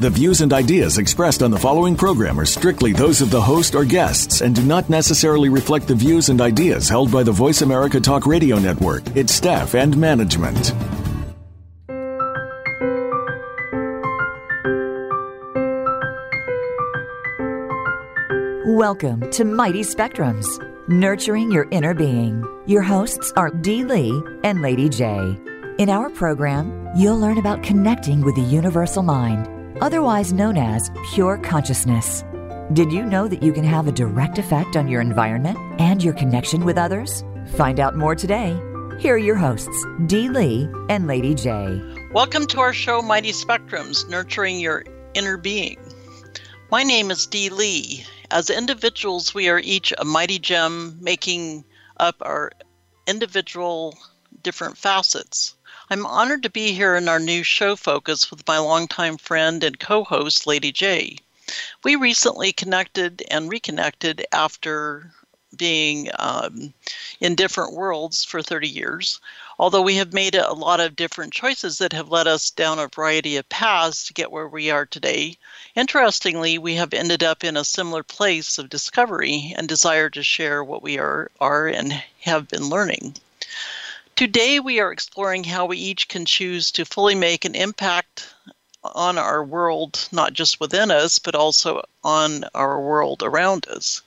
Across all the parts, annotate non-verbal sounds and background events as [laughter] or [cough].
The views and ideas expressed on the following program are strictly those of the host or guests and do not necessarily reflect the views and ideas held by the Voice America Talk Radio Network, its staff, and management. Welcome to Mighty Spectrums, nurturing your inner being. Your hosts are Dee Lee and Lady J. In our program, you'll learn about connecting with the universal mind otherwise known as pure consciousness. Did you know that you can have a direct effect on your environment and your connection with others? Find out more today. Here are your hosts, Dee Lee and Lady J. Welcome to our show, Mighty Spectrums Nurturing Your Inner Being. My name is Dee Lee. As individuals, we are each a mighty gem making up our individual different facets. I'm honored to be here in our new show focus with my longtime friend and co host, Lady J. We recently connected and reconnected after being um, in different worlds for 30 years. Although we have made a lot of different choices that have led us down a variety of paths to get where we are today, interestingly, we have ended up in a similar place of discovery and desire to share what we are, are and have been learning. Today, we are exploring how we each can choose to fully make an impact on our world, not just within us, but also on our world around us.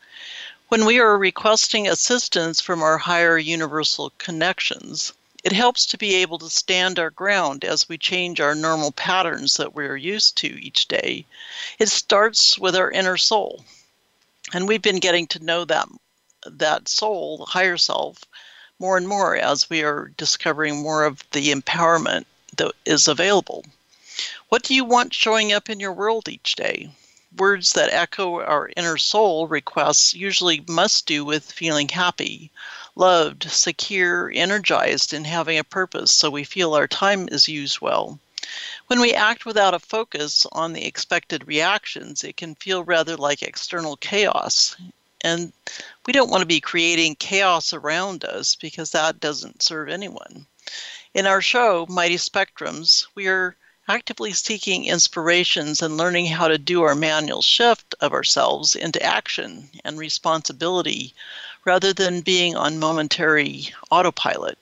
When we are requesting assistance from our higher universal connections, it helps to be able to stand our ground as we change our normal patterns that we're used to each day. It starts with our inner soul. And we've been getting to know that that soul, the higher self, more and more as we are discovering more of the empowerment that is available. What do you want showing up in your world each day? Words that echo our inner soul requests usually must do with feeling happy, loved, secure, energized, and having a purpose so we feel our time is used well. When we act without a focus on the expected reactions, it can feel rather like external chaos. And we don't want to be creating chaos around us because that doesn't serve anyone. In our show, Mighty Spectrums, we are actively seeking inspirations and learning how to do our manual shift of ourselves into action and responsibility rather than being on momentary autopilot.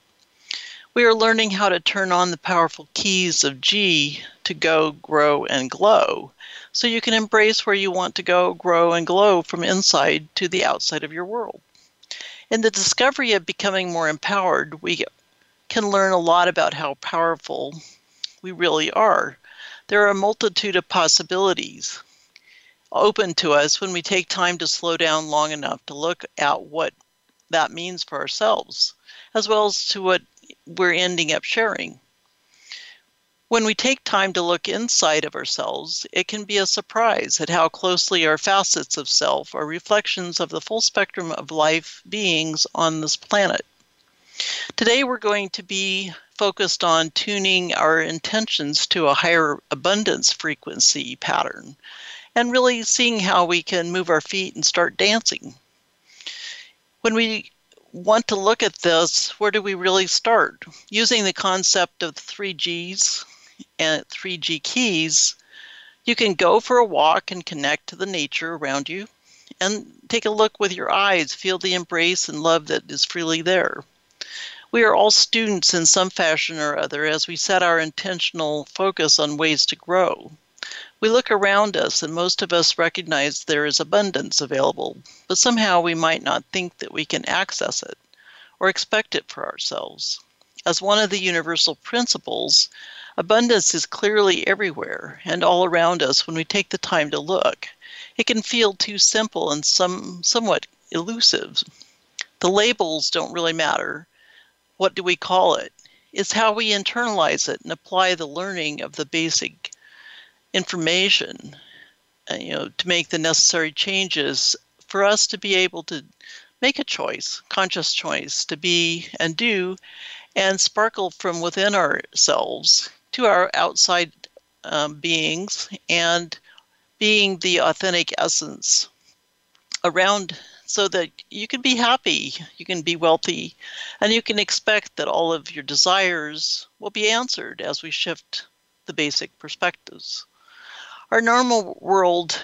We are learning how to turn on the powerful keys of G to go, grow, and glow so you can embrace where you want to go, grow, and glow from inside to the outside of your world. In the discovery of becoming more empowered, we can learn a lot about how powerful we really are. There are a multitude of possibilities open to us when we take time to slow down long enough to look at what that means for ourselves, as well as to what we're ending up sharing. When we take time to look inside of ourselves, it can be a surprise at how closely our facets of self are reflections of the full spectrum of life beings on this planet. Today, we're going to be focused on tuning our intentions to a higher abundance frequency pattern and really seeing how we can move our feet and start dancing. When we want to look at this, where do we really start? Using the concept of the three G's and 3G keys, you can go for a walk and connect to the nature around you and take a look with your eyes, feel the embrace and love that is freely there. We are all students in some fashion or other as we set our intentional focus on ways to grow. We look around us, and most of us recognize there is abundance available, but somehow we might not think that we can access it or expect it for ourselves. As one of the universal principles, Abundance is clearly everywhere and all around us when we take the time to look. It can feel too simple and some somewhat elusive. The labels don't really matter. What do we call it? It's how we internalize it and apply the learning of the basic information, uh, you know, to make the necessary changes for us to be able to make a choice, conscious choice to be and do and sparkle from within ourselves to our outside um, beings and being the authentic essence around so that you can be happy, you can be wealthy, and you can expect that all of your desires will be answered as we shift the basic perspectives. Our normal world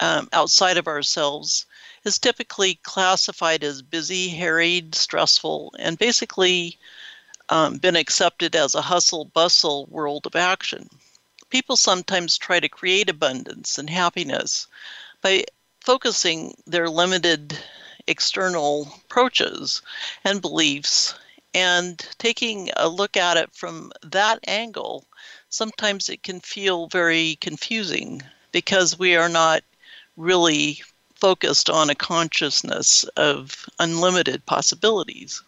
um, outside of ourselves is typically classified as busy, harried, stressful, and basically um, been accepted as a hustle bustle world of action. People sometimes try to create abundance and happiness by focusing their limited external approaches and beliefs and taking a look at it from that angle, sometimes it can feel very confusing because we are not really focused on a consciousness of unlimited possibilities.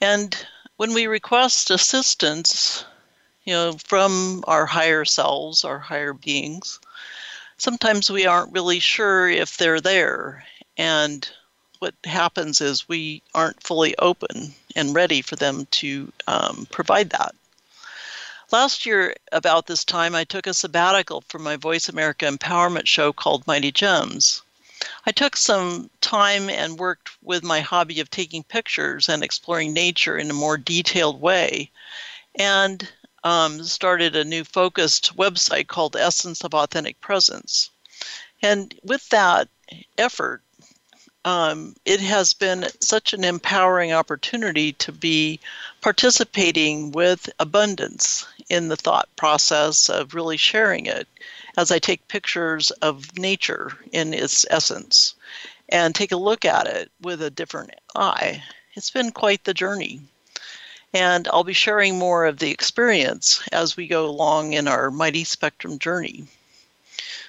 And when we request assistance, you know, from our higher selves, our higher beings, sometimes we aren't really sure if they're there. And what happens is we aren't fully open and ready for them to um, provide that. Last year, about this time, I took a sabbatical from my Voice America empowerment show called Mighty Gems. I took some time and worked with my hobby of taking pictures and exploring nature in a more detailed way, and um, started a new focused website called Essence of Authentic Presence. And with that effort, um, it has been such an empowering opportunity to be participating with abundance in the thought process of really sharing it as I take pictures of nature in its essence and take a look at it with a different eye. It's been quite the journey. And I'll be sharing more of the experience as we go along in our Mighty Spectrum journey.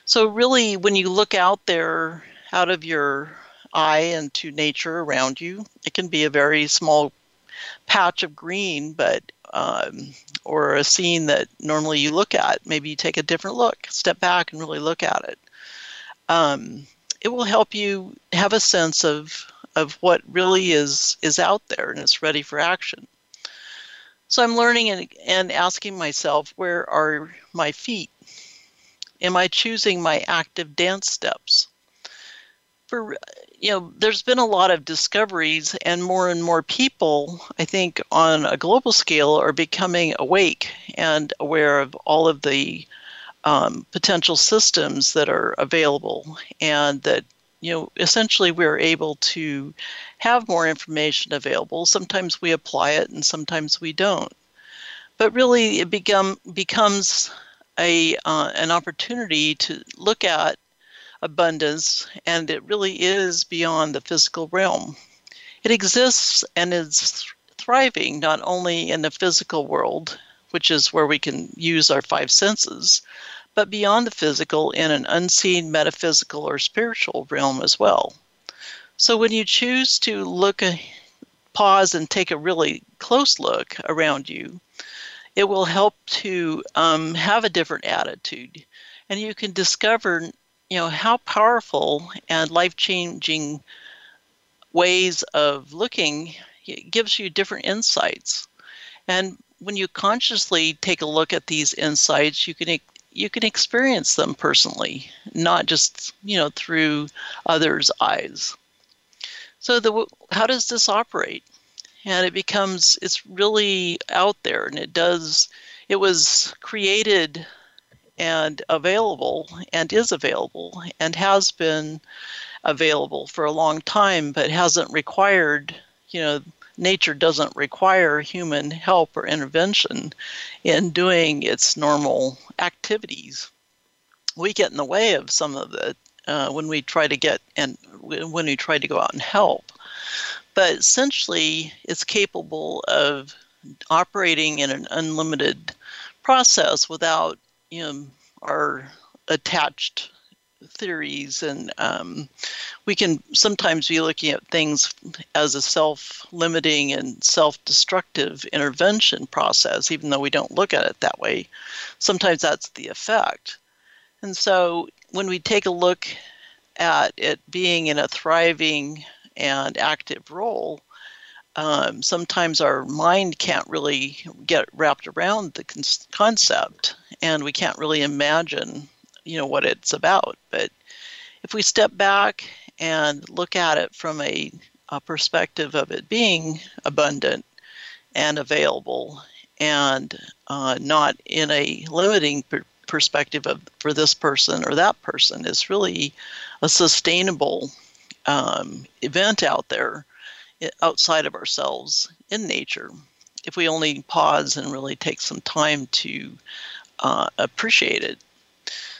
So, really, when you look out there out of your eye into nature around you, it can be a very small patch of green, but um, or a scene that normally you look at, maybe you take a different look, step back and really look at it. Um, it will help you have a sense of of what really is is out there and it's ready for action. So I'm learning and, and asking myself, where are my feet? Am I choosing my active dance steps? For you know, there's been a lot of discoveries, and more and more people, I think, on a global scale, are becoming awake and aware of all of the um, potential systems that are available, and that you know, essentially, we're able to have more information available. Sometimes we apply it, and sometimes we don't. But really, it become becomes a uh, an opportunity to look at abundance, and it really is beyond the physical realm. It exists and is thriving not only in the physical world, which is where we can use our five senses, but beyond the physical in an unseen metaphysical or spiritual realm as well. So when you choose to look, pause, and take a really close look around you, it will help to um, have a different attitude. And you can discover you know how powerful and life-changing ways of looking gives you different insights. And when you consciously take a look at these insights you can you can experience them personally not just you know through others eyes. So the how does this operate? And it becomes it's really out there and it does it was created and available and is available and has been available for a long time but hasn't required you know nature doesn't require human help or intervention in doing its normal activities. We get in the way of some of it uh, when we try to get and when we try to go out and help. But essentially it's capable of operating in an unlimited process without know, our attached theories and um, we can sometimes be looking at things as a self-limiting and self-destructive intervention process even though we don't look at it that way. Sometimes that's the effect. And so when we take a look at it being in a thriving and active role um, sometimes our mind can't really get wrapped around the con- concept and we can't really imagine you know what it's about. But if we step back and look at it from a, a perspective of it being abundant and available and uh, not in a limiting per- perspective of for this person or that person is really a sustainable um, event out there outside of ourselves in nature if we only pause and really take some time to uh, appreciate it.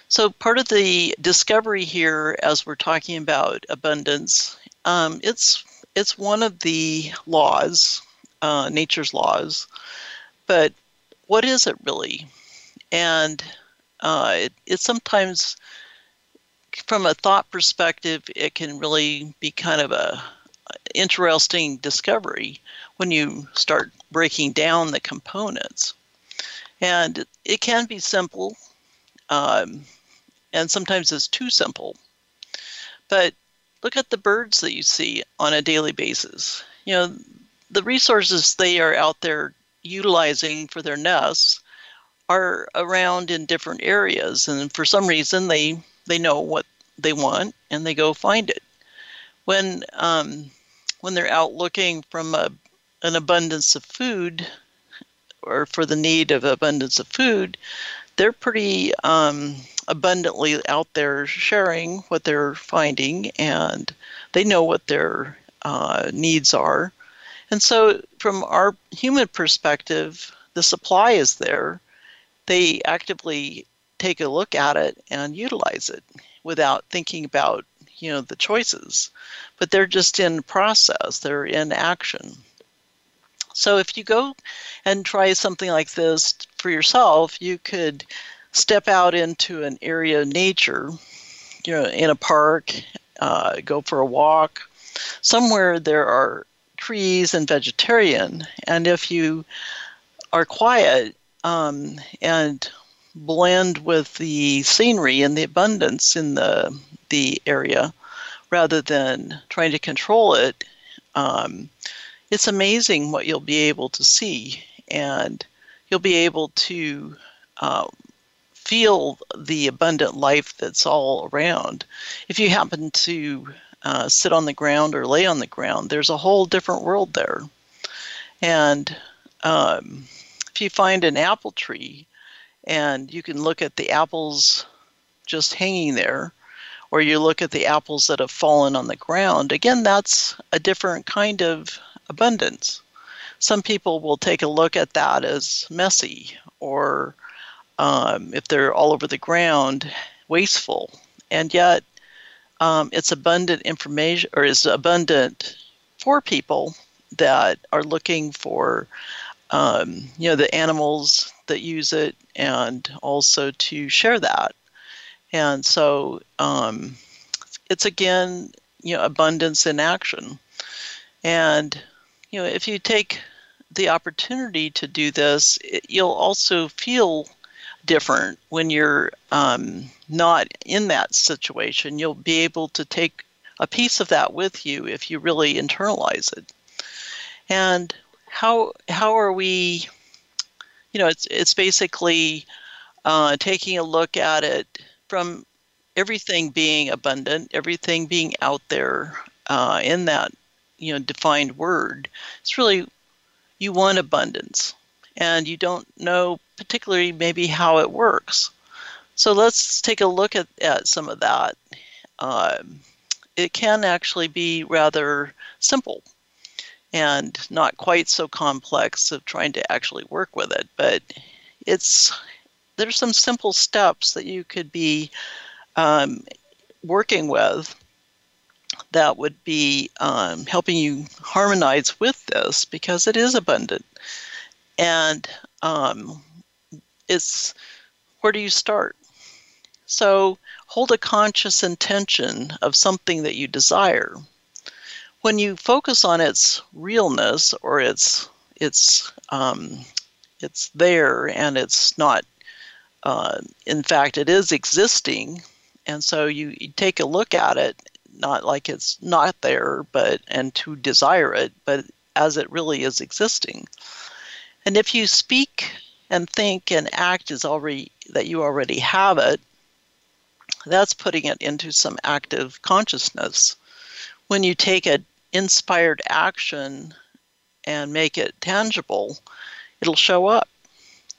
So, part of the discovery here, as we're talking about abundance, um, it's it's one of the laws, uh, nature's laws. But what is it really? And uh, it, it sometimes, from a thought perspective, it can really be kind of a interesting discovery when you start breaking down the components. And it can be simple, um, and sometimes it's too simple. But look at the birds that you see on a daily basis. You know, the resources they are out there utilizing for their nests are around in different areas, and for some reason they they know what they want and they go find it. When um, when they're out looking from a, an abundance of food or for the need of abundance of food, they're pretty um, abundantly out there sharing what they're finding and they know what their uh, needs are. And so, from our human perspective, the supply is there. They actively take a look at it and utilize it without thinking about you know the choices but they're just in process they're in action. So if you go and try something like this for yourself you could step out into an area of nature you know in a park uh, go for a walk. Somewhere there are trees and vegetarian and if you are quiet um, and blend with the scenery and the abundance in the the area rather than trying to control it, um, it's amazing what you'll be able to see. And you'll be able to uh, feel the abundant life that's all around. If you happen to uh, sit on the ground or lay on the ground, there's a whole different world there. And um, if you find an apple tree and you can look at the apples just hanging there, or you look at the apples that have fallen on the ground, again, that's a different kind of abundance. Some people will take a look at that as messy, or um, if they're all over the ground, wasteful. And yet, um, it's abundant information, or is abundant for people that are looking for, um, you know, the animals that use it, and also to share that. And so um, it's again, you know, abundance in action. And, you know, if you take the opportunity to do this, it, you'll also feel different when you're um, not in that situation. You'll be able to take a piece of that with you if you really internalize it. And how how are we? You know, it's it's basically uh, taking a look at it from everything being abundant, everything being out there uh, in that you know defined word. It's really you want abundance, and you don't know particularly maybe how it works. So let's take a look at, at some of that. Um, it can actually be rather simple and not quite so complex of trying to actually work with it, but it's there's some simple steps that you could be um, working with that would be um, helping you harmonize with this because it is abundant. And um, it's where do you start? So hold a conscious intention of something that you desire. When you focus on its realness or its its um, it's there and it's not uh, in fact, it is existing, and so you, you take a look at it, not like it's not there, but and to desire it, but as it really is existing. And if you speak and think and act as already that you already have it, that's putting it into some active consciousness. When you take an inspired action and make it tangible, it'll show up.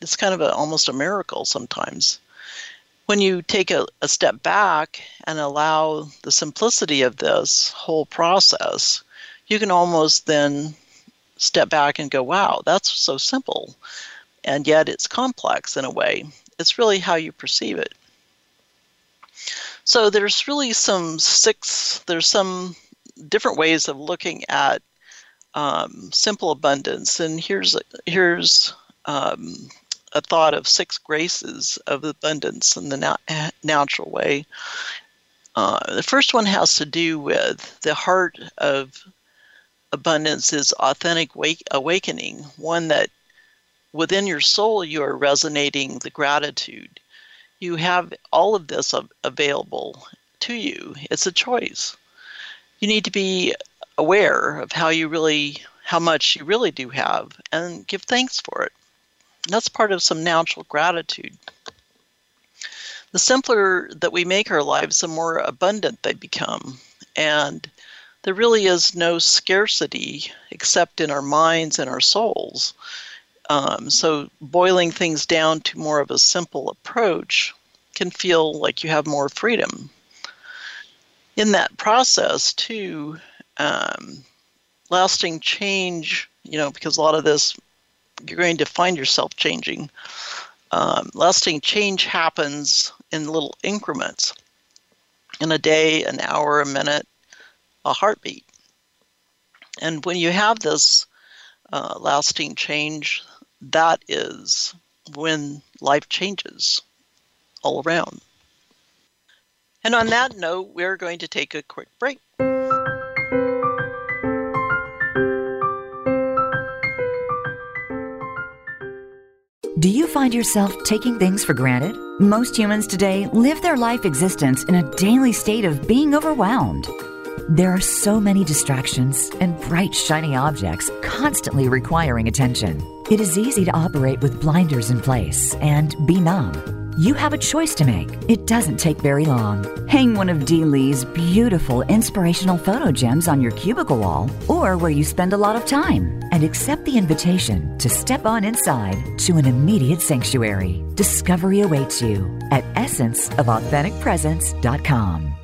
It's kind of a, almost a miracle sometimes. When you take a, a step back and allow the simplicity of this whole process, you can almost then step back and go, wow, that's so simple. And yet it's complex in a way. It's really how you perceive it. So there's really some six, there's some different ways of looking at um, simple abundance. And here's, here's um, a thought of six graces of abundance in the na- natural way. Uh, the first one has to do with the heart of abundance is authentic wake, awakening, one that within your soul you are resonating the gratitude. You have all of this available to you. It's a choice. You need to be aware of how you really, how much you really do have, and give thanks for it. That's part of some natural gratitude. The simpler that we make our lives, the more abundant they become. And there really is no scarcity except in our minds and our souls. Um, so, boiling things down to more of a simple approach can feel like you have more freedom. In that process, too, um, lasting change, you know, because a lot of this, you're going to find yourself changing. Um, lasting change happens in little increments in a day, an hour, a minute, a heartbeat. And when you have this uh, lasting change, that is when life changes all around. And on that note, we're going to take a quick break. Do you find yourself taking things for granted? Most humans today live their life existence in a daily state of being overwhelmed. There are so many distractions and bright, shiny objects constantly requiring attention. It is easy to operate with blinders in place and be numb. You have a choice to make. It doesn't take very long. Hang one of Dee Lee's beautiful inspirational photo gems on your cubicle wall or where you spend a lot of time and accept the invitation to step on inside to an immediate sanctuary. Discovery awaits you at essenceofauthenticpresence.com.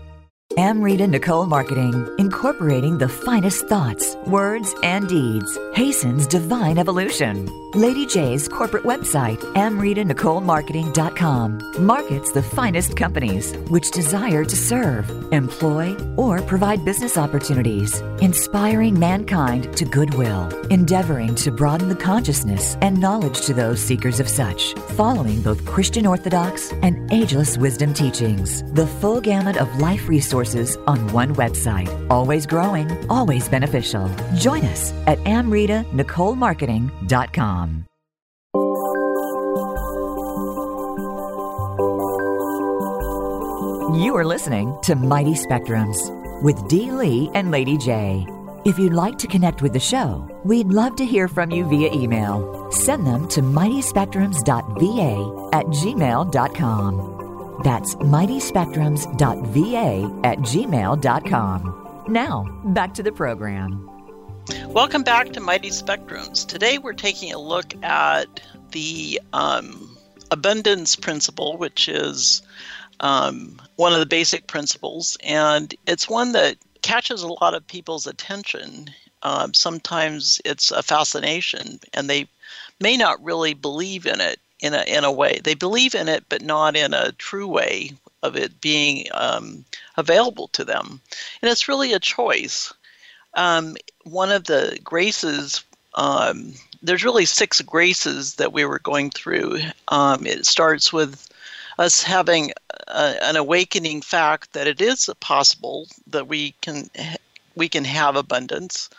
Amrita Nicole Marketing, incorporating the finest thoughts, words, and deeds, hastens divine evolution. Lady J's corporate website, amritanicolemarketing.com, markets the finest companies which desire to serve, employ, or provide business opportunities, inspiring mankind to goodwill, endeavoring to broaden the consciousness and knowledge to those seekers of such, following both Christian Orthodox and ageless wisdom teachings. The full gamut of life resources on one website, always growing, always beneficial. Join us at amritanicolemarketing.com. You are listening to Mighty Spectrums with Dee Lee and Lady J. If you'd like to connect with the show, we'd love to hear from you via email. Send them to mightyspectrums.va at gmail.com. That's mightyspectrums.va at gmail.com. Now, back to the program. Welcome back to Mighty Spectrums. Today we're taking a look at the um, abundance principle, which is um, one of the basic principles, and it's one that catches a lot of people's attention. Um, sometimes it's a fascination, and they may not really believe in it in a in a way. They believe in it, but not in a true way of it being um, available to them. And it's really a choice. Um, one of the graces um, there's really six graces that we were going through. Um, it starts with us having a, an awakening fact that it is possible that we can we can have abundance,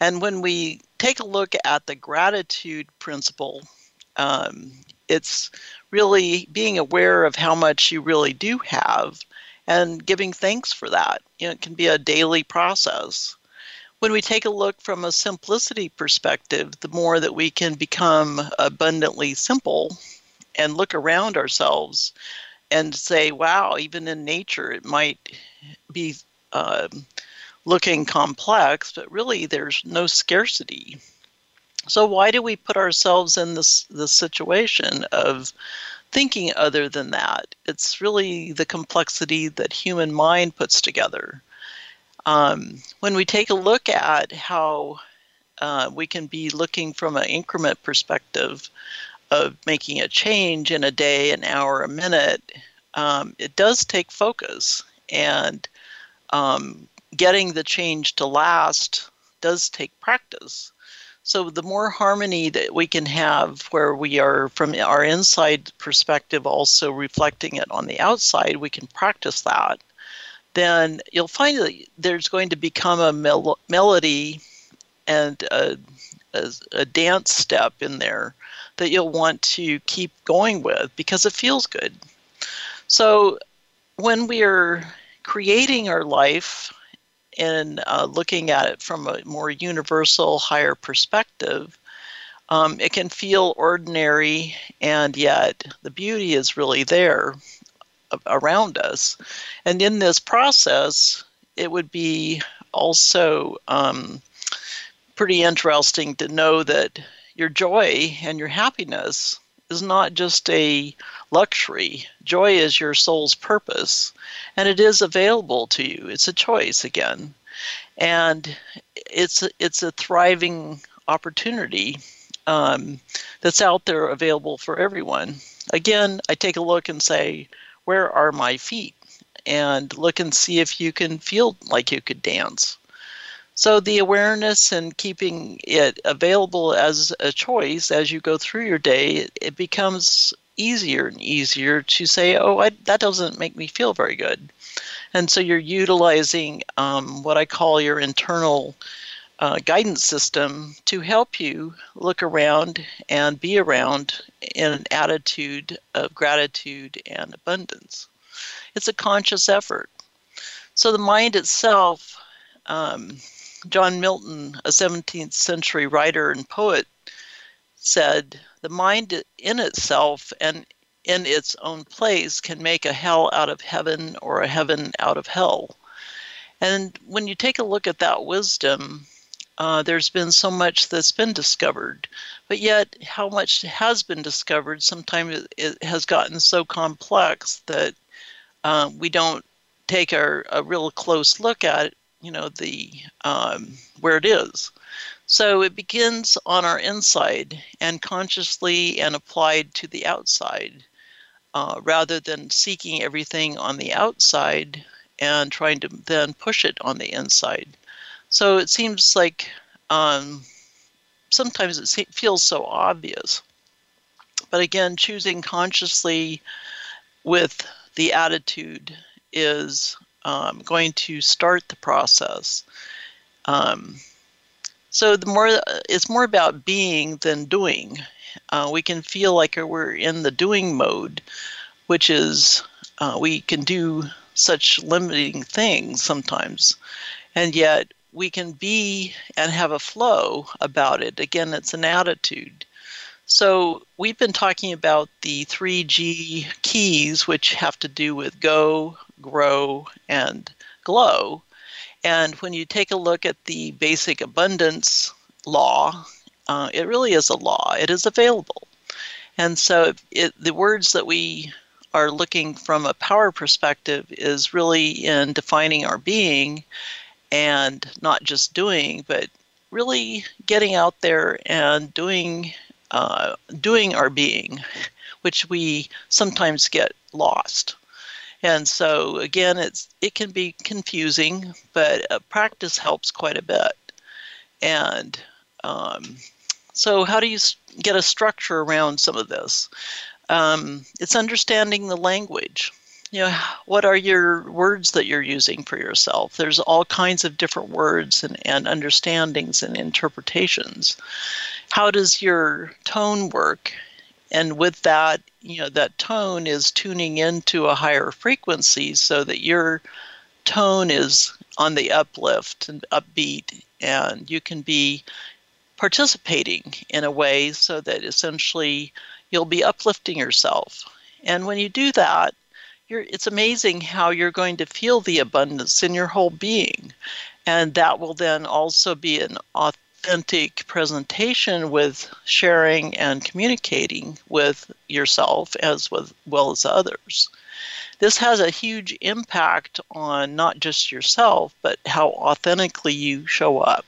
and when we take a look at the gratitude principle, um, it's really being aware of how much you really do have and giving thanks for that. You know, it can be a daily process. when we take a look from a simplicity perspective, the more that we can become abundantly simple and look around ourselves and say, wow, even in nature, it might be uh, looking complex, but really there's no scarcity. So why do we put ourselves in this this situation of thinking other than that? It's really the complexity that human mind puts together. Um, when we take a look at how uh, we can be looking from an increment perspective of making a change in a day, an hour, a minute, um, it does take focus. And um, getting the change to last does take practice. So the more harmony that we can have where we are from our inside perspective also reflecting it on the outside, we can practice that. Then you'll find that there's going to become a mel- melody and a, a, a dance step in there that you'll want to keep going with because it feels good. So when we are creating our life and uh, looking at it from a more universal, higher perspective, um, it can feel ordinary, and yet the beauty is really there around us. And in this process, it would be also um, pretty interesting to know that your joy and your happiness is not just a luxury. Joy is your soul's purpose, and it is available to you. It's a choice again, and it's it's a thriving opportunity um, that's out there available for everyone. Again, I take a look and say, where are my feet? And look and see if you can feel like you could dance. So the awareness and keeping it available as a choice as you go through your day, it becomes easier and easier to say, oh, I, that doesn't make me feel very good. And so you're utilizing um, what I call your internal uh, guidance system to help you look around and be around in an attitude of gratitude and abundance. It's a conscious effort. So the mind itself, um, John Milton, a 17th century writer and poet, said, The mind in itself and in its own place can make a hell out of heaven or a heaven out of hell. And when you take a look at that wisdom, uh, there's been so much that's been discovered, but yet how much has been discovered sometimes it has gotten so complex that uh, we don't take our, a real close look at you know the um, where it is. So it begins on our inside and consciously and applied to the outside, uh, rather than seeking everything on the outside and trying to then push it on the inside. So it seems like um, sometimes it feels so obvious. But again, choosing consciously with the attitude is um, going to start the process. Um, so the more it's more about being than doing. Uh, we can feel like we're in the doing mode, which is uh, we can do such limiting things sometimes, and yet we can be and have a flow about it. Again, it's an attitude. So, we've been talking about the three G keys, which have to do with go, grow, and glow. And when you take a look at the basic abundance law, uh, it really is a law, it is available. And so, it, the words that we are looking from a power perspective is really in defining our being and not just doing, but really getting out there and doing uh, doing our being, [laughs] which we sometimes get lost. And so again, it's it can be confusing, but uh, practice helps quite a bit. And um, so, how do you get a structure around some of this? Um, it's understanding the language. You know, what are your words that you're using for yourself? There's all kinds of different words and, and understandings and interpretations. How does your tone work? And with that, you know that tone is tuning into a higher frequency so that your tone is on the uplift and upbeat and you can be participating in a way so that essentially you'll be uplifting yourself. And when you do that, you're, it's amazing how you're going to feel the abundance in your whole being. And that will then also be an authentic presentation with sharing and communicating with yourself as with, well as others. This has a huge impact on not just yourself, but how authentically you show up.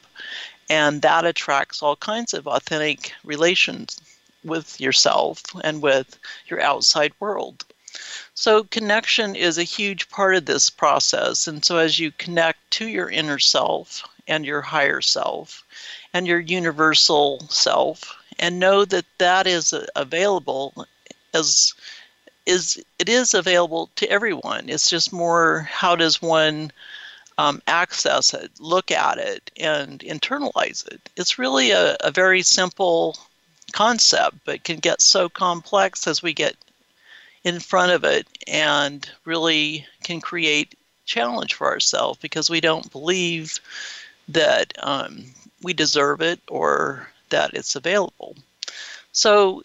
And that attracts all kinds of authentic relations with yourself and with your outside world. So, connection is a huge part of this process. And so, as you connect to your inner self and your higher self and your universal self, and know that that is available as is it is available to everyone. It's just more how does one um, access it, look at it, and internalize it. It's really a, a very simple concept, but can get so complex as we get in front of it and really can create challenge for ourselves because we don't believe that um, we deserve it or that it's available. So,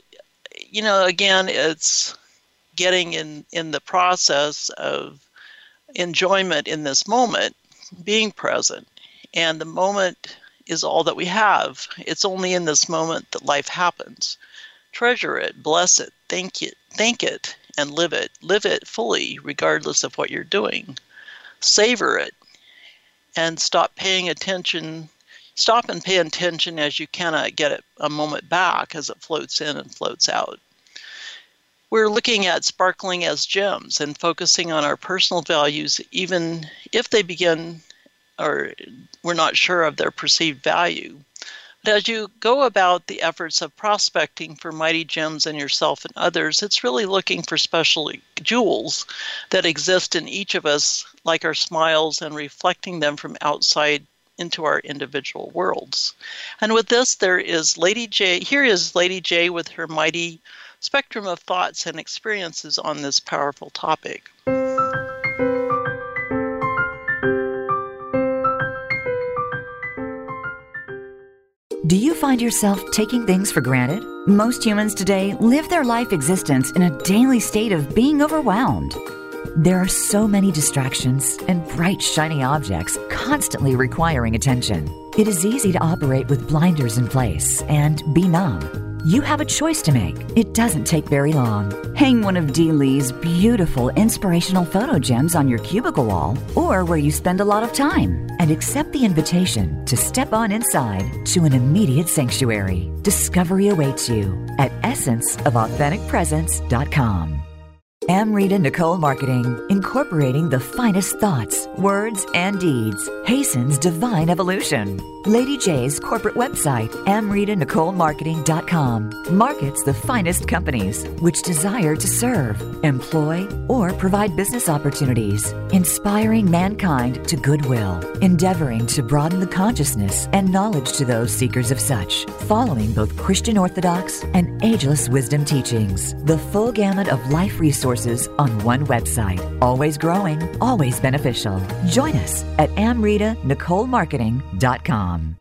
you know, again, it's getting in, in the process of enjoyment in this moment, being present. And the moment is all that we have. It's only in this moment that life happens. Treasure it, bless it, thank it, thank it, and live it. Live it fully, regardless of what you're doing. Savor it, and stop paying attention. Stop and pay attention as you cannot get it a moment back as it floats in and floats out. We're looking at sparkling as gems and focusing on our personal values, even if they begin or we're not sure of their perceived value. As you go about the efforts of prospecting for mighty gems in yourself and others, it's really looking for special jewels that exist in each of us, like our smiles, and reflecting them from outside into our individual worlds. And with this, there is Lady J. Here is Lady J with her mighty spectrum of thoughts and experiences on this powerful topic. Do you find yourself taking things for granted? Most humans today live their life existence in a daily state of being overwhelmed. There are so many distractions and bright, shiny objects constantly requiring attention. It is easy to operate with blinders in place and be numb. You have a choice to make. It doesn't take very long. Hang one of Dee Lee's beautiful inspirational photo gems on your cubicle wall or where you spend a lot of time and accept the invitation to step on inside to an immediate sanctuary. Discovery awaits you at essenceofauthenticpresence.com. Amrita Nicole Marketing, incorporating the finest thoughts, words, and deeds, hastens divine evolution. Lady J's corporate website, amritanicolemarketing.com, markets the finest companies which desire to serve, employ, or provide business opportunities, inspiring mankind to goodwill, endeavoring to broaden the consciousness and knowledge to those seekers of such, following both Christian Orthodox and ageless wisdom teachings. The full gamut of life resources on one website, always growing, always beneficial. Join us at amritanicolemarketing.com.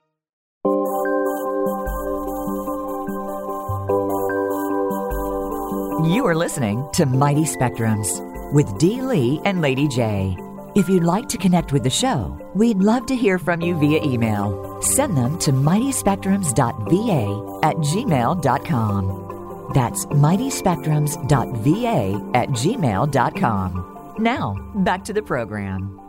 You are listening to Mighty Spectrums with Dee Lee and Lady J. If you'd like to connect with the show, we'd love to hear from you via email. Send them to mightyspectrums.va at gmail.com. That's mightyspectrums.va at gmail.com. Now, back to the program.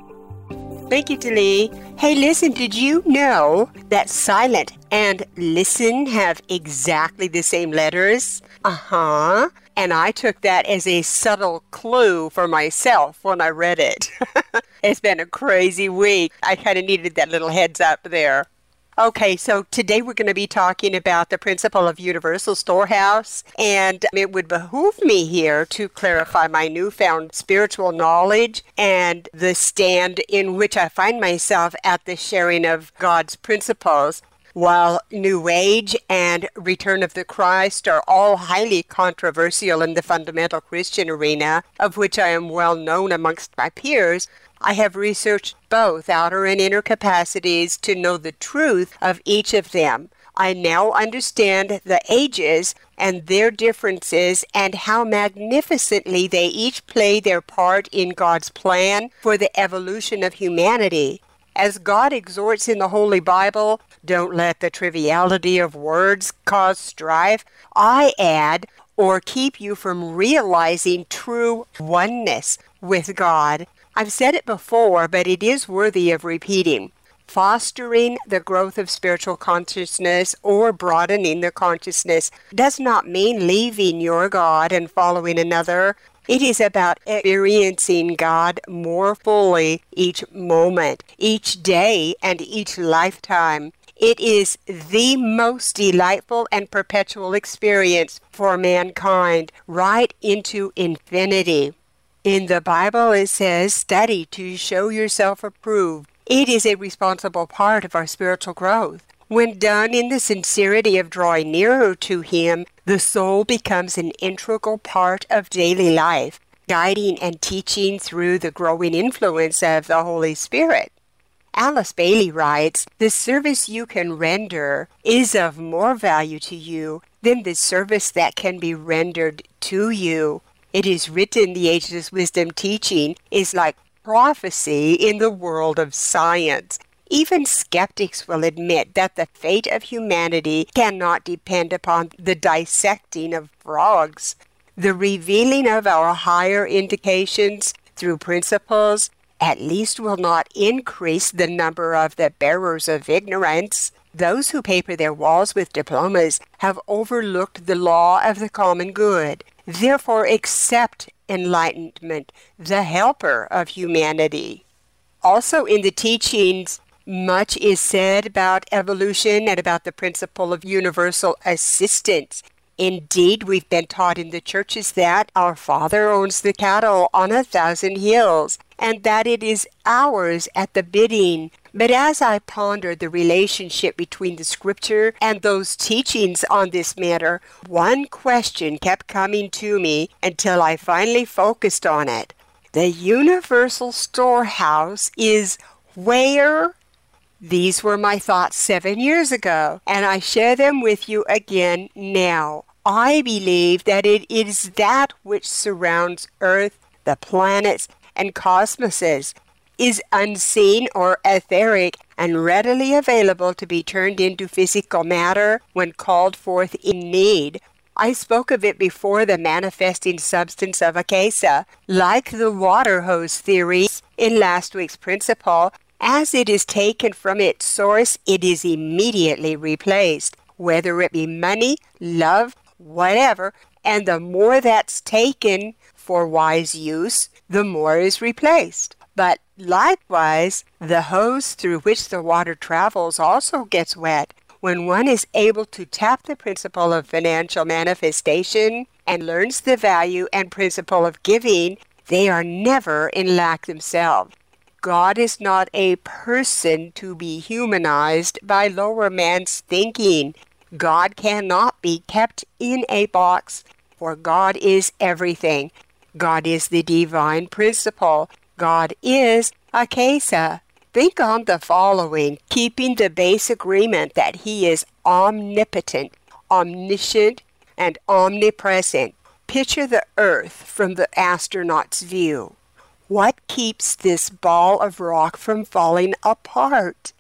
Thank you, Dee Lee. Hey, listen, did you know that silent and listen have exactly the same letters? Uh huh. And I took that as a subtle clue for myself when I read it. [laughs] it's been a crazy week. I kind of needed that little heads up there. Okay, so today we're going to be talking about the principle of universal storehouse, and it would behoove me here to clarify my newfound spiritual knowledge and the stand in which I find myself at the sharing of God's principles. While New Age and Return of the Christ are all highly controversial in the fundamental Christian arena, of which I am well known amongst my peers, I have researched both outer and inner capacities to know the truth of each of them. I now understand the ages and their differences and how magnificently they each play their part in God's plan for the evolution of humanity. As God exhorts in the Holy Bible, don't let the triviality of words cause strife. I add, or keep you from realizing true oneness with God. I've said it before, but it is worthy of repeating. Fostering the growth of spiritual consciousness or broadening the consciousness does not mean leaving your God and following another. It is about experiencing God more fully each moment, each day, and each lifetime. It is the most delightful and perpetual experience for mankind right into infinity. In the Bible, it says, study to show yourself approved. It is a responsible part of our spiritual growth. When done in the sincerity of drawing nearer to Him, the soul becomes an integral part of daily life, guiding and teaching through the growing influence of the Holy Spirit. Alice Bailey writes, The service you can render is of more value to you than the service that can be rendered to you. It is written, the Ageless Wisdom teaching is like prophecy in the world of science. Even skeptics will admit that the fate of humanity cannot depend upon the dissecting of frogs. The revealing of our higher indications through principles at least will not increase the number of the bearers of ignorance. Those who paper their walls with diplomas have overlooked the law of the common good. Therefore, accept enlightenment, the helper of humanity. Also, in the teachings, much is said about evolution and about the principle of universal assistance. Indeed, we've been taught in the churches that our Father owns the cattle on a thousand hills, and that it is ours at the bidding. But as I pondered the relationship between the scripture and those teachings on this matter, one question kept coming to me until I finally focused on it. The universal storehouse is where these were my thoughts seven years ago, and I share them with you again now. I believe that it is that which surrounds Earth, the planets, and cosmoses, is unseen or etheric and readily available to be turned into physical matter when called forth in need. I spoke of it before the manifesting substance of Akasa, like the water hose theory in last week's principle, as it is taken from its source, it is immediately replaced, whether it be money, love, whatever, and the more that's taken for wise use, the more is replaced. But likewise, the hose through which the water travels also gets wet. When one is able to tap the principle of financial manifestation and learns the value and principle of giving, they are never in lack themselves. God is not a person to be humanized by lower man's thinking. God cannot be kept in a box, for God is everything. God is the divine principle. God is Akasa. Think on the following, keeping the base agreement that He is omnipotent, omniscient, and omnipresent. Picture the earth from the astronaut's view. What keeps this ball of rock from falling apart?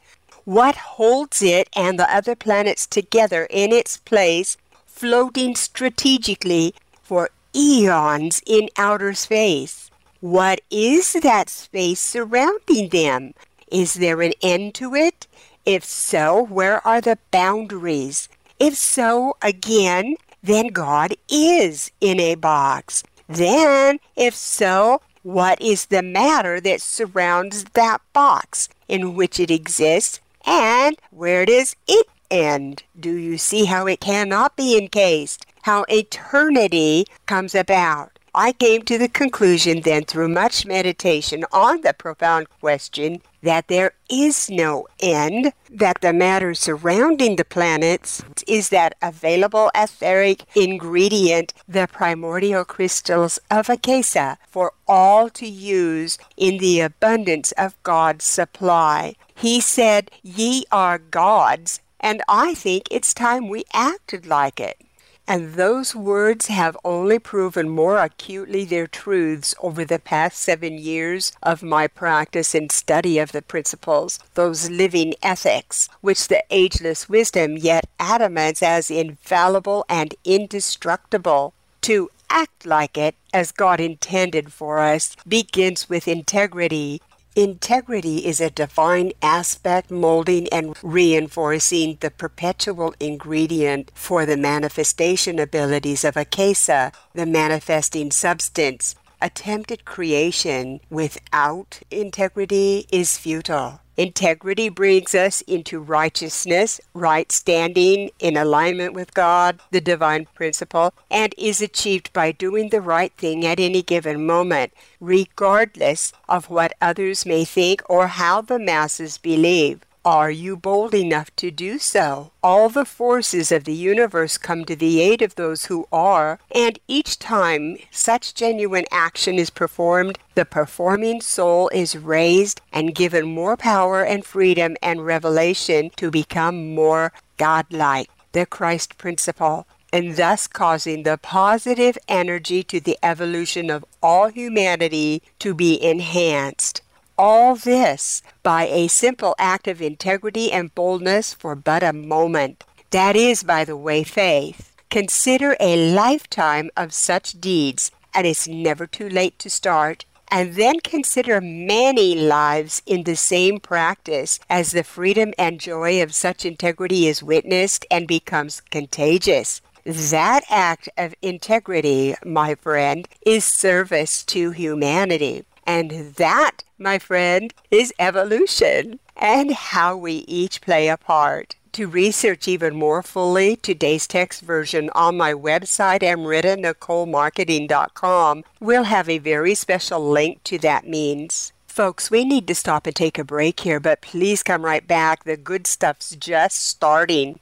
What holds it and the other planets together in its place, floating strategically for eons in outer space? What is that space surrounding them? Is there an end to it? If so, where are the boundaries? If so, again, then God is in a box. Then, if so, what is the matter that surrounds that box in which it exists, and where does it end? Do you see how it cannot be encased? How eternity comes about? I came to the conclusion then through much meditation on the profound question that there is no end, that the matter surrounding the planets is that available etheric ingredient, the primordial crystals of Akasa, for all to use in the abundance of God's supply. He said, Ye are gods, and I think it's time we acted like it. And those words have only proven more acutely their truths over the past seven years of my practice and study of the principles, those living ethics, which the ageless wisdom yet adamants as infallible and indestructible. To act like it, as God intended for us, begins with integrity, Integrity is a divine aspect molding and reinforcing the perpetual ingredient for the manifestation abilities of Akasa, the manifesting substance. Attempted creation without integrity is futile. Integrity brings us into righteousness, right standing in alignment with God, the divine principle, and is achieved by doing the right thing at any given moment, regardless of what others may think or how the masses believe. Are you bold enough to do so? All the forces of the universe come to the aid of those who are, and each time such genuine action is performed, the performing soul is raised and given more power and freedom and revelation to become more godlike. The Christ principle and thus causing the positive energy to the evolution of all humanity to be enhanced. All this by a simple act of integrity and boldness for but a moment. That is, by the way, faith. Consider a lifetime of such deeds, and it's never too late to start. And then consider many lives in the same practice as the freedom and joy of such integrity is witnessed and becomes contagious. That act of integrity, my friend, is service to humanity. And that, my friend, is evolution and how we each play a part. To research even more fully today's text version on my website, amritanicolemarketing.com, we'll have a very special link to that means. Folks, we need to stop and take a break here, but please come right back. The good stuff's just starting.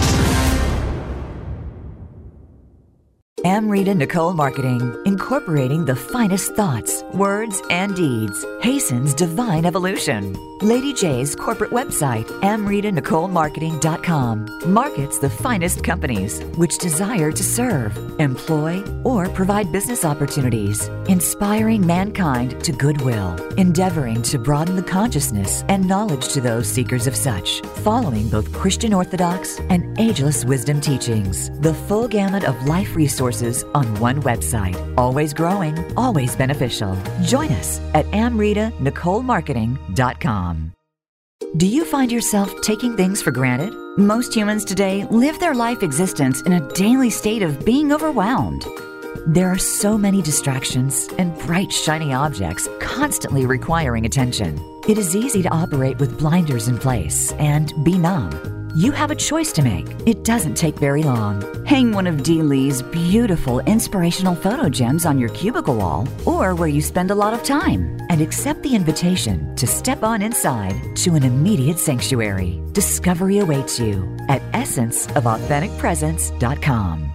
Amrita Nicole Marketing, incorporating the finest thoughts, words, and deeds, hastens divine evolution. Lady J's corporate website, amritanicolemarketing.com, markets the finest companies which desire to serve, employ, or provide business opportunities, inspiring mankind to goodwill, endeavoring to broaden the consciousness and knowledge to those seekers of such, following both Christian Orthodox and ageless wisdom teachings. The full gamut of life resources on one website. Always growing, always beneficial. Join us at amritanicolemarketing.com. Do you find yourself taking things for granted? Most humans today live their life existence in a daily state of being overwhelmed. There are so many distractions and bright, shiny objects constantly requiring attention. It is easy to operate with blinders in place and be numb. You have a choice to make. It doesn't take very long. Hang one of Dee Lee's beautiful inspirational photo gems on your cubicle wall or where you spend a lot of time and accept the invitation to step on inside to an immediate sanctuary. Discovery awaits you at essenceofauthenticpresence.com.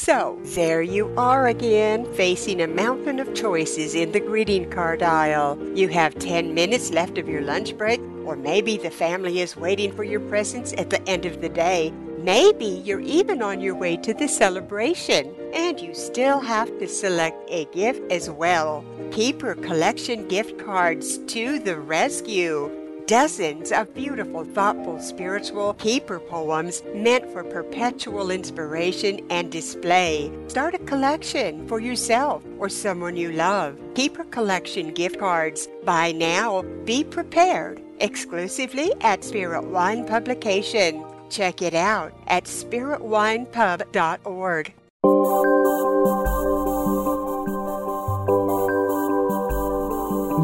So, there you are again, facing a mountain of choices in the greeting card aisle. You have 10 minutes left of your lunch break, or maybe the family is waiting for your presence at the end of the day. Maybe you're even on your way to the celebration, and you still have to select a gift as well. Keeper collection gift cards to the rescue dozens of beautiful, thoughtful, spiritual keeper poems meant for perpetual inspiration and display. Start a collection for yourself or someone you love. Keeper collection gift cards. Buy now. Be prepared. Exclusively at Spirit Wine Publication. Check it out at spiritwinepub.org.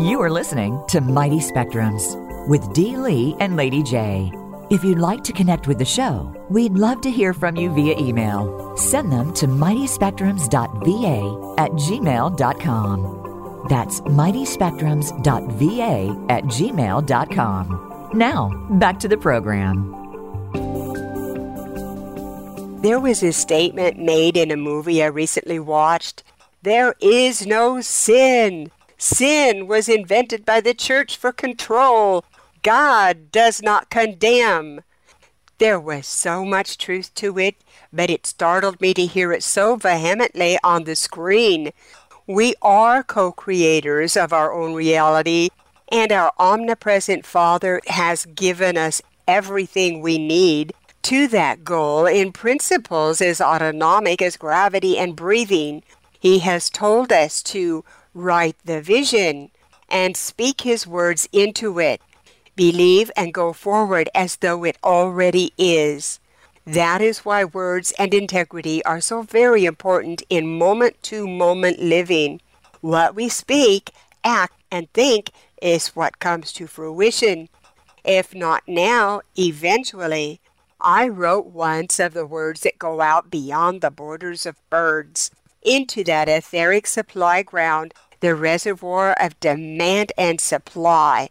You are listening to Mighty Spectrums. With Dee Lee and Lady J. If you'd like to connect with the show, we'd love to hear from you via email. Send them to mightyspectrums.va at gmail.com. That's mightyspectrums.va at gmail.com. Now, back to the program. There was a statement made in a movie I recently watched. There is no sin. Sin was invented by the church for control. God does not condemn. There was so much truth to it, but it startled me to hear it so vehemently on the screen. We are co creators of our own reality, and our omnipresent Father has given us everything we need to that goal in principles as autonomic as gravity and breathing. He has told us to write the vision and speak his words into it. Believe and go forward as though it already is. That is why words and integrity are so very important in moment to moment living. What we speak, act, and think is what comes to fruition. If not now, eventually. I wrote once of the words that go out beyond the borders of birds into that etheric supply ground, the reservoir of demand and supply.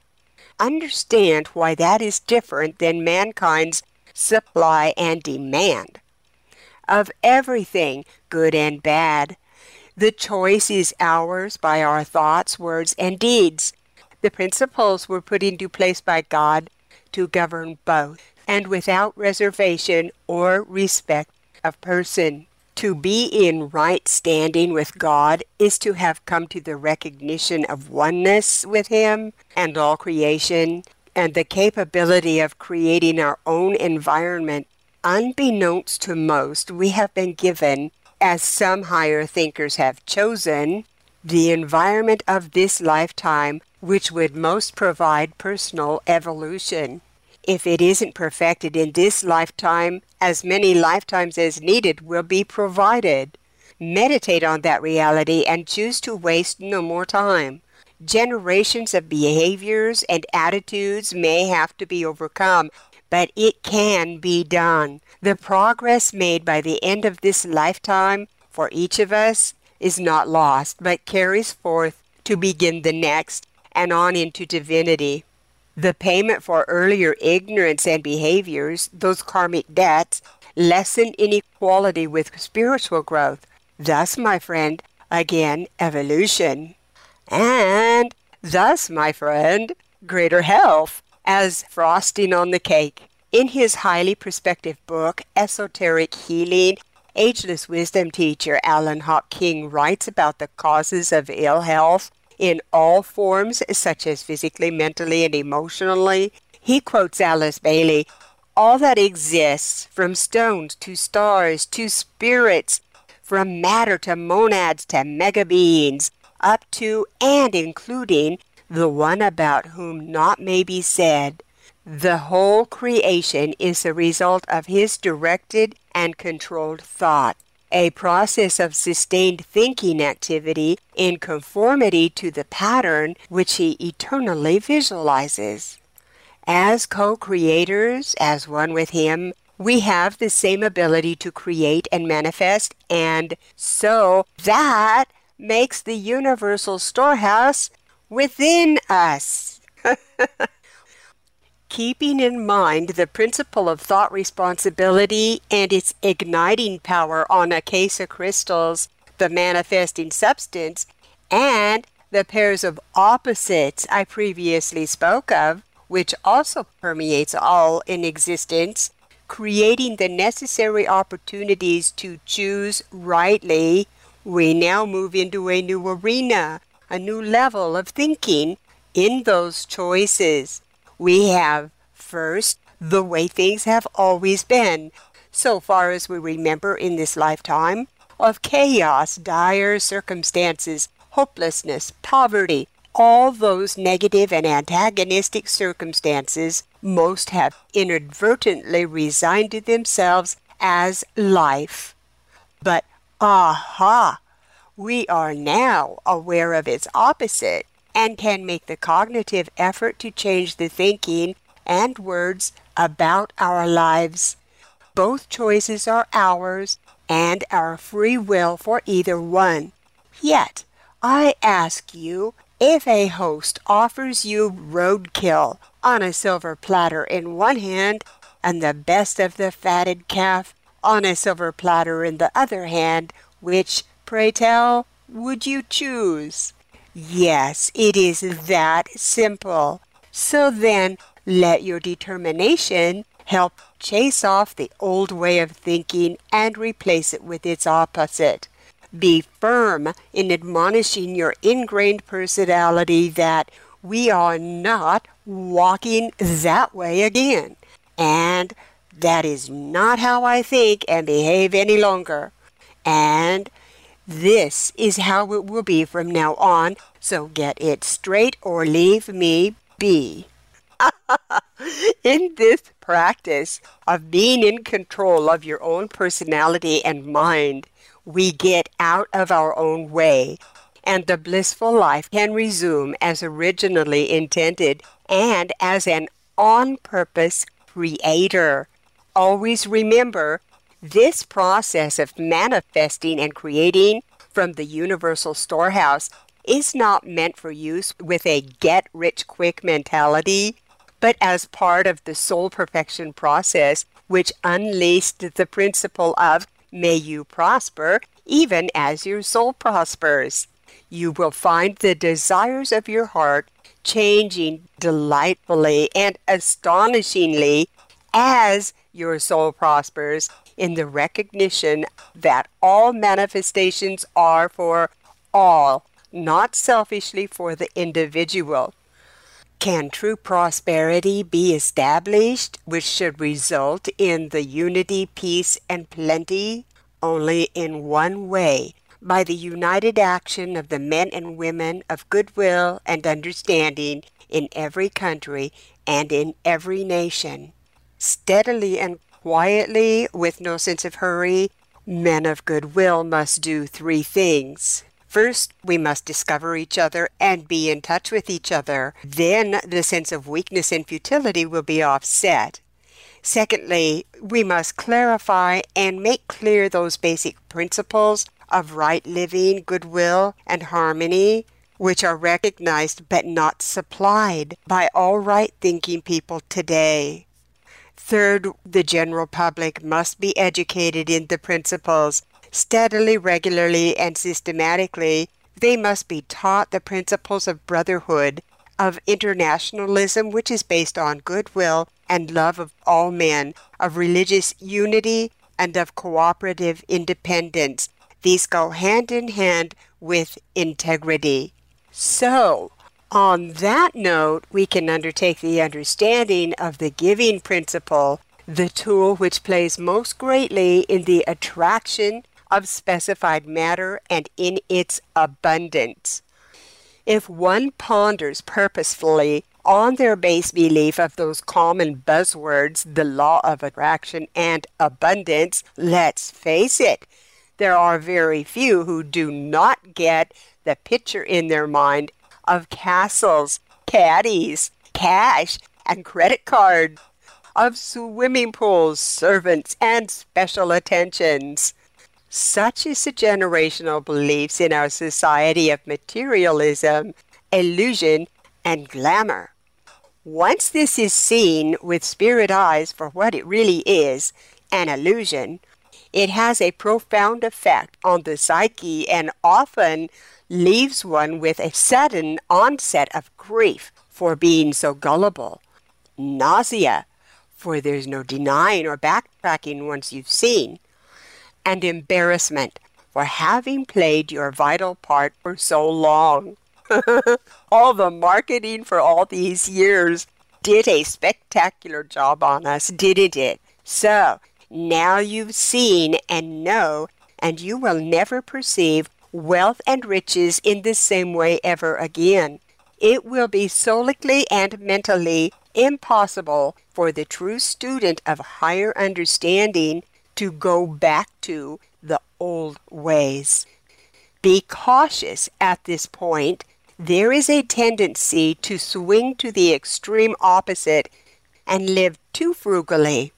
Understand why that is different than mankind's supply and demand. Of everything, good and bad, the choice is ours by our thoughts, words, and deeds. The principles were put into place by God to govern both and without reservation or respect of person. To be in right standing with God is to have come to the recognition of oneness with Him and all creation and the capability of creating our own environment. Unbeknownst to most, we have been given, as some higher thinkers have chosen, the environment of this lifetime which would most provide personal evolution. If it isn't perfected in this lifetime, as many lifetimes as needed will be provided. Meditate on that reality and choose to waste no more time. Generations of behaviors and attitudes may have to be overcome, but it can be done. The progress made by the end of this lifetime for each of us is not lost, but carries forth to begin the next and on into divinity. The payment for earlier ignorance and behaviors, those karmic debts, lessen inequality with spiritual growth. Thus, my friend, again, evolution. And thus, my friend, greater health as frosting on the cake. In his highly prospective book, Esoteric Healing, Ageless Wisdom teacher Alan Hopking writes about the causes of ill health in all forms, such as physically, mentally, and emotionally. He quotes Alice Bailey All that exists, from stones to stars to spirits, from matter to monads to mega beings, up to and including the one about whom naught may be said. The whole creation is the result of his directed and controlled thought a process of sustained thinking activity in conformity to the pattern which he eternally visualizes. As co creators, as one with him, we have the same ability to create and manifest, and so that makes the universal storehouse within us. [laughs] keeping in mind the principle of thought responsibility and its igniting power on Akasa crystals, the manifesting substance, and the pairs of opposites I previously spoke of, which also permeates all in existence, creating the necessary opportunities to choose rightly, we now move into a new arena, a new level of thinking in those choices we have first the way things have always been, so far as we remember in this lifetime, of chaos, dire circumstances, hopelessness, poverty, all those negative and antagonistic circumstances most have inadvertently resigned to themselves as life. But aha! We are now aware of its opposite and can make the cognitive effort to change the thinking and words about our lives. Both choices are ours and our free will for either one. Yet, I ask you if a host offers you roadkill on a silver platter in one hand and the best of the fatted calf on a silver platter in the other hand, which, pray tell, would you choose? Yes, it is that simple. So then, let your determination help chase off the old way of thinking and replace it with its opposite. Be firm in admonishing your ingrained personality that we are not walking that way again. And that is not how I think and behave any longer. And this is how it will be from now on, so get it straight or leave me be. [laughs] in this practice of being in control of your own personality and mind, we get out of our own way, and the blissful life can resume as originally intended and as an on purpose creator. Always remember this process of manifesting and creating from the universal storehouse is not meant for use with a get rich quick mentality, but as part of the soul perfection process, which unleashed the principle of may you prosper even as your soul prospers. You will find the desires of your heart changing delightfully and astonishingly as your soul prospers in the recognition that all manifestations are for all, not selfishly for the individual. Can true prosperity be established, which should result in the unity, peace, and plenty? Only in one way by the united action of the men and women of goodwill and understanding in every country and in every nation. Steadily and quietly, with no sense of hurry, men of goodwill must do three things. First, we must discover each other and be in touch with each other. Then the sense of weakness and futility will be offset. Secondly, we must clarify and make clear those basic principles of right living, goodwill, and harmony, which are recognized but not supplied by all right thinking people today. Third, the general public must be educated in the principles. Steadily, regularly, and systematically, they must be taught the principles of brotherhood, of internationalism, which is based on goodwill and love of all men, of religious unity, and of cooperative independence. These go hand in hand with integrity. So, on that note, we can undertake the understanding of the giving principle, the tool which plays most greatly in the attraction of specified matter and in its abundance. If one ponders purposefully on their base belief of those common buzzwords, the law of attraction and abundance, let's face it, there are very few who do not get the picture in their mind of castles, caddies, cash, and credit cards, of swimming pools, servants, and special attentions. Such is the generational beliefs in our society of materialism, illusion, and glamour. Once this is seen with spirit eyes for what it really is, an illusion, it has a profound effect on the psyche and often leaves one with a sudden onset of grief for being so gullible, nausea, for there's no denying or backtracking once you've seen, and embarrassment for having played your vital part for so long. [laughs] all the marketing for all these years did a spectacular job on us, didn't it? So, now you've seen and know, and you will never perceive wealth and riches in the same way ever again. It will be solically and mentally impossible for the true student of higher understanding to go back to the old ways. Be cautious at this point there is a tendency to swing to the extreme opposite and live too frugally.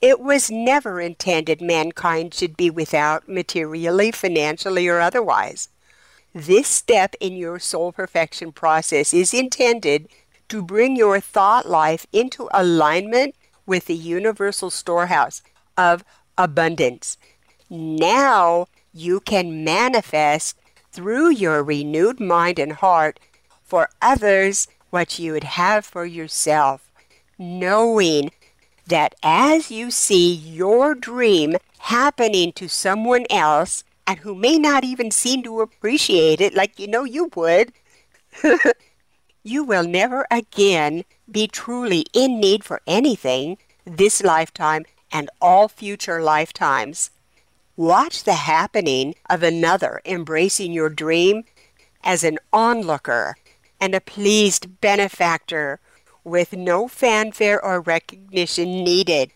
It was never intended mankind should be without materially, financially, or otherwise. This step in your soul perfection process is intended to bring your thought life into alignment with the universal storehouse of abundance. Now you can manifest through your renewed mind and heart for others what you would have for yourself, knowing that as you see your dream happening to someone else and who may not even seem to appreciate it like you know you would, [laughs] you will never again be truly in need for anything this lifetime and all future lifetimes. Watch the happening of another embracing your dream as an onlooker and a pleased benefactor with no fanfare or recognition needed.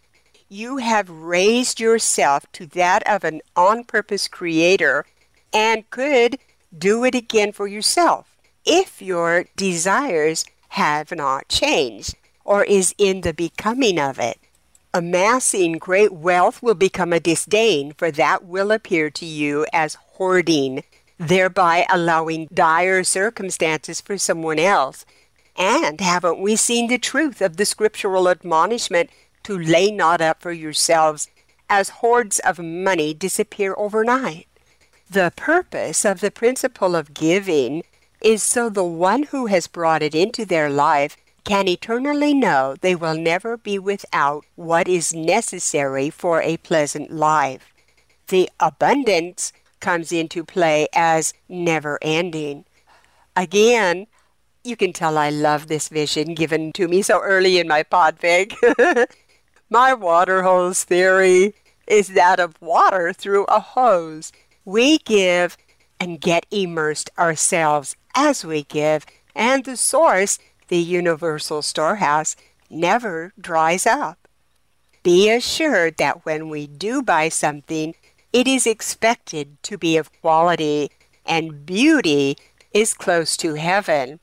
You have raised yourself to that of an on purpose creator and could do it again for yourself if your desires have not changed or is in the becoming of it. Amassing great wealth will become a disdain, for that will appear to you as hoarding, thereby allowing dire circumstances for someone else. And haven't we seen the truth of the scriptural admonishment to lay not up for yourselves as hoards of money disappear overnight? The purpose of the principle of giving is so the one who has brought it into their life can eternally know they will never be without what is necessary for a pleasant life. The abundance comes into play as never ending. Again, you can tell I love this vision given to me so early in my podfig. [laughs] my water hose theory is that of water through a hose. We give and get immersed ourselves as we give, and the source the universal storehouse never dries up. Be assured that when we do buy something, it is expected to be of quality, and beauty is close to heaven.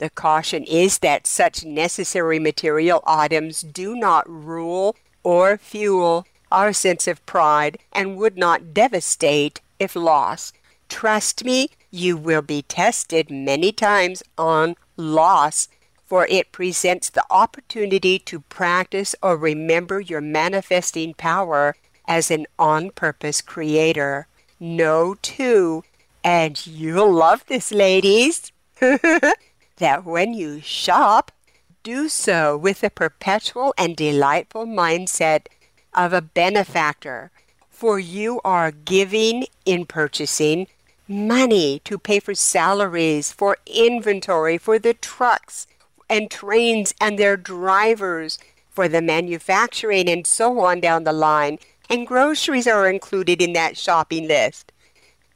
The caution is that such necessary material items do not rule or fuel our sense of pride and would not devastate if lost. Trust me, you will be tested many times on loss, for it presents the opportunity to practice or remember your manifesting power as an on purpose creator. Know, too, and you'll love this, ladies, [laughs] that when you shop, do so with a perpetual and delightful mindset of a benefactor, for you are giving in purchasing money to pay for salaries, for inventory, for the trucks and trains and their drivers, for the manufacturing and so on down the line. And groceries are included in that shopping list.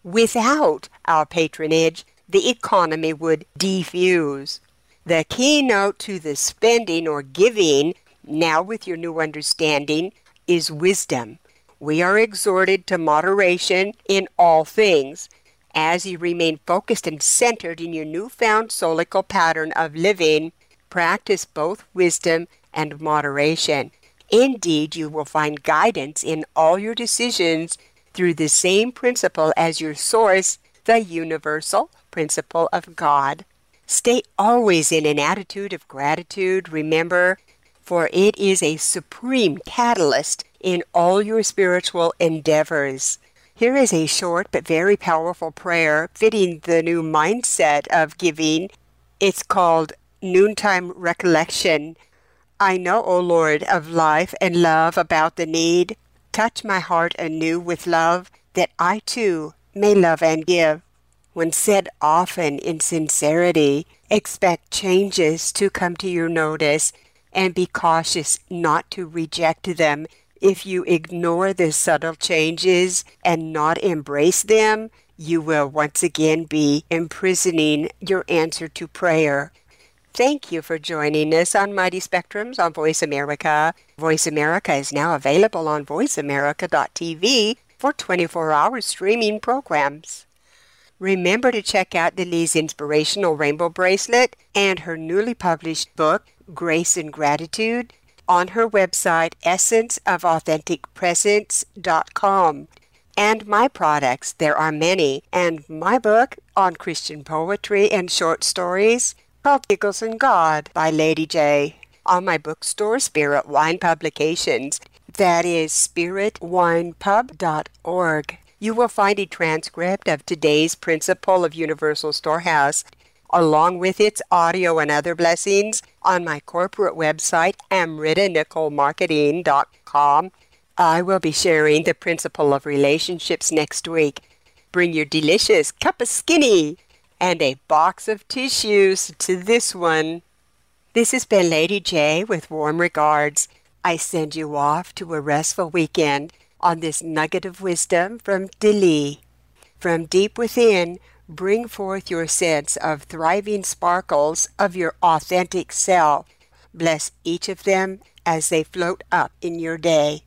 Without our patronage, the economy would defuse. The keynote to the spending or giving, now with your new understanding, is wisdom. We are exhorted to moderation in all things, as you remain focused and centered in your newfound soulical pattern of living, practice both wisdom and moderation. Indeed, you will find guidance in all your decisions through the same principle as your source, the universal principle of God. Stay always in an attitude of gratitude, remember, for it is a supreme catalyst in all your spiritual endeavors. Here is a short but very powerful prayer fitting the new mindset of giving. It's called Noontime Recollection. I know, O Lord, of life and love about the need. Touch my heart anew with love, that I too may love and give. When said often in sincerity, expect changes to come to your notice and be cautious not to reject them if you ignore the subtle changes and not embrace them, you will once again be imprisoning your answer to prayer. Thank you for joining us on Mighty Spectrums on Voice America. Voice America is now available on voiceamerica.tv for 24 hour streaming programs. Remember to check out Dee Lee's inspirational rainbow bracelet and her newly published book, Grace and Gratitude, on her website, essenceofauthenticpresence.com. And my products, there are many, and my book on Christian poetry and short stories called Giggles and God by Lady J on my bookstore, Spirit Wine Publications. That is spiritwinepub.org. You will find a transcript of today's Principle of Universal Storehouse, along with its audio and other blessings, on my corporate website, amritanicolemarketing.com. I will be sharing the Principle of Relationships next week. Bring your delicious cup of skinny and a box of tissues to this one. This has been Lady J with warm regards. I send you off to a restful weekend on this nugget of wisdom from Dee Lee. From deep within, bring forth your sense of thriving sparkles of your authentic self. Bless each of them as they float up in your day.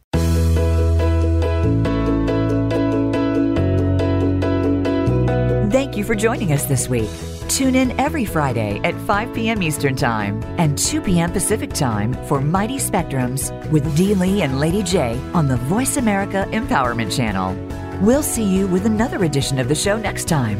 Thank you for joining us this week. Tune in every Friday at 5 p.m. Eastern Time and 2 p.m. Pacific Time for Mighty Spectrums with Dee Lee and Lady J on the Voice America Empowerment Channel. We'll see you with another edition of the show next time.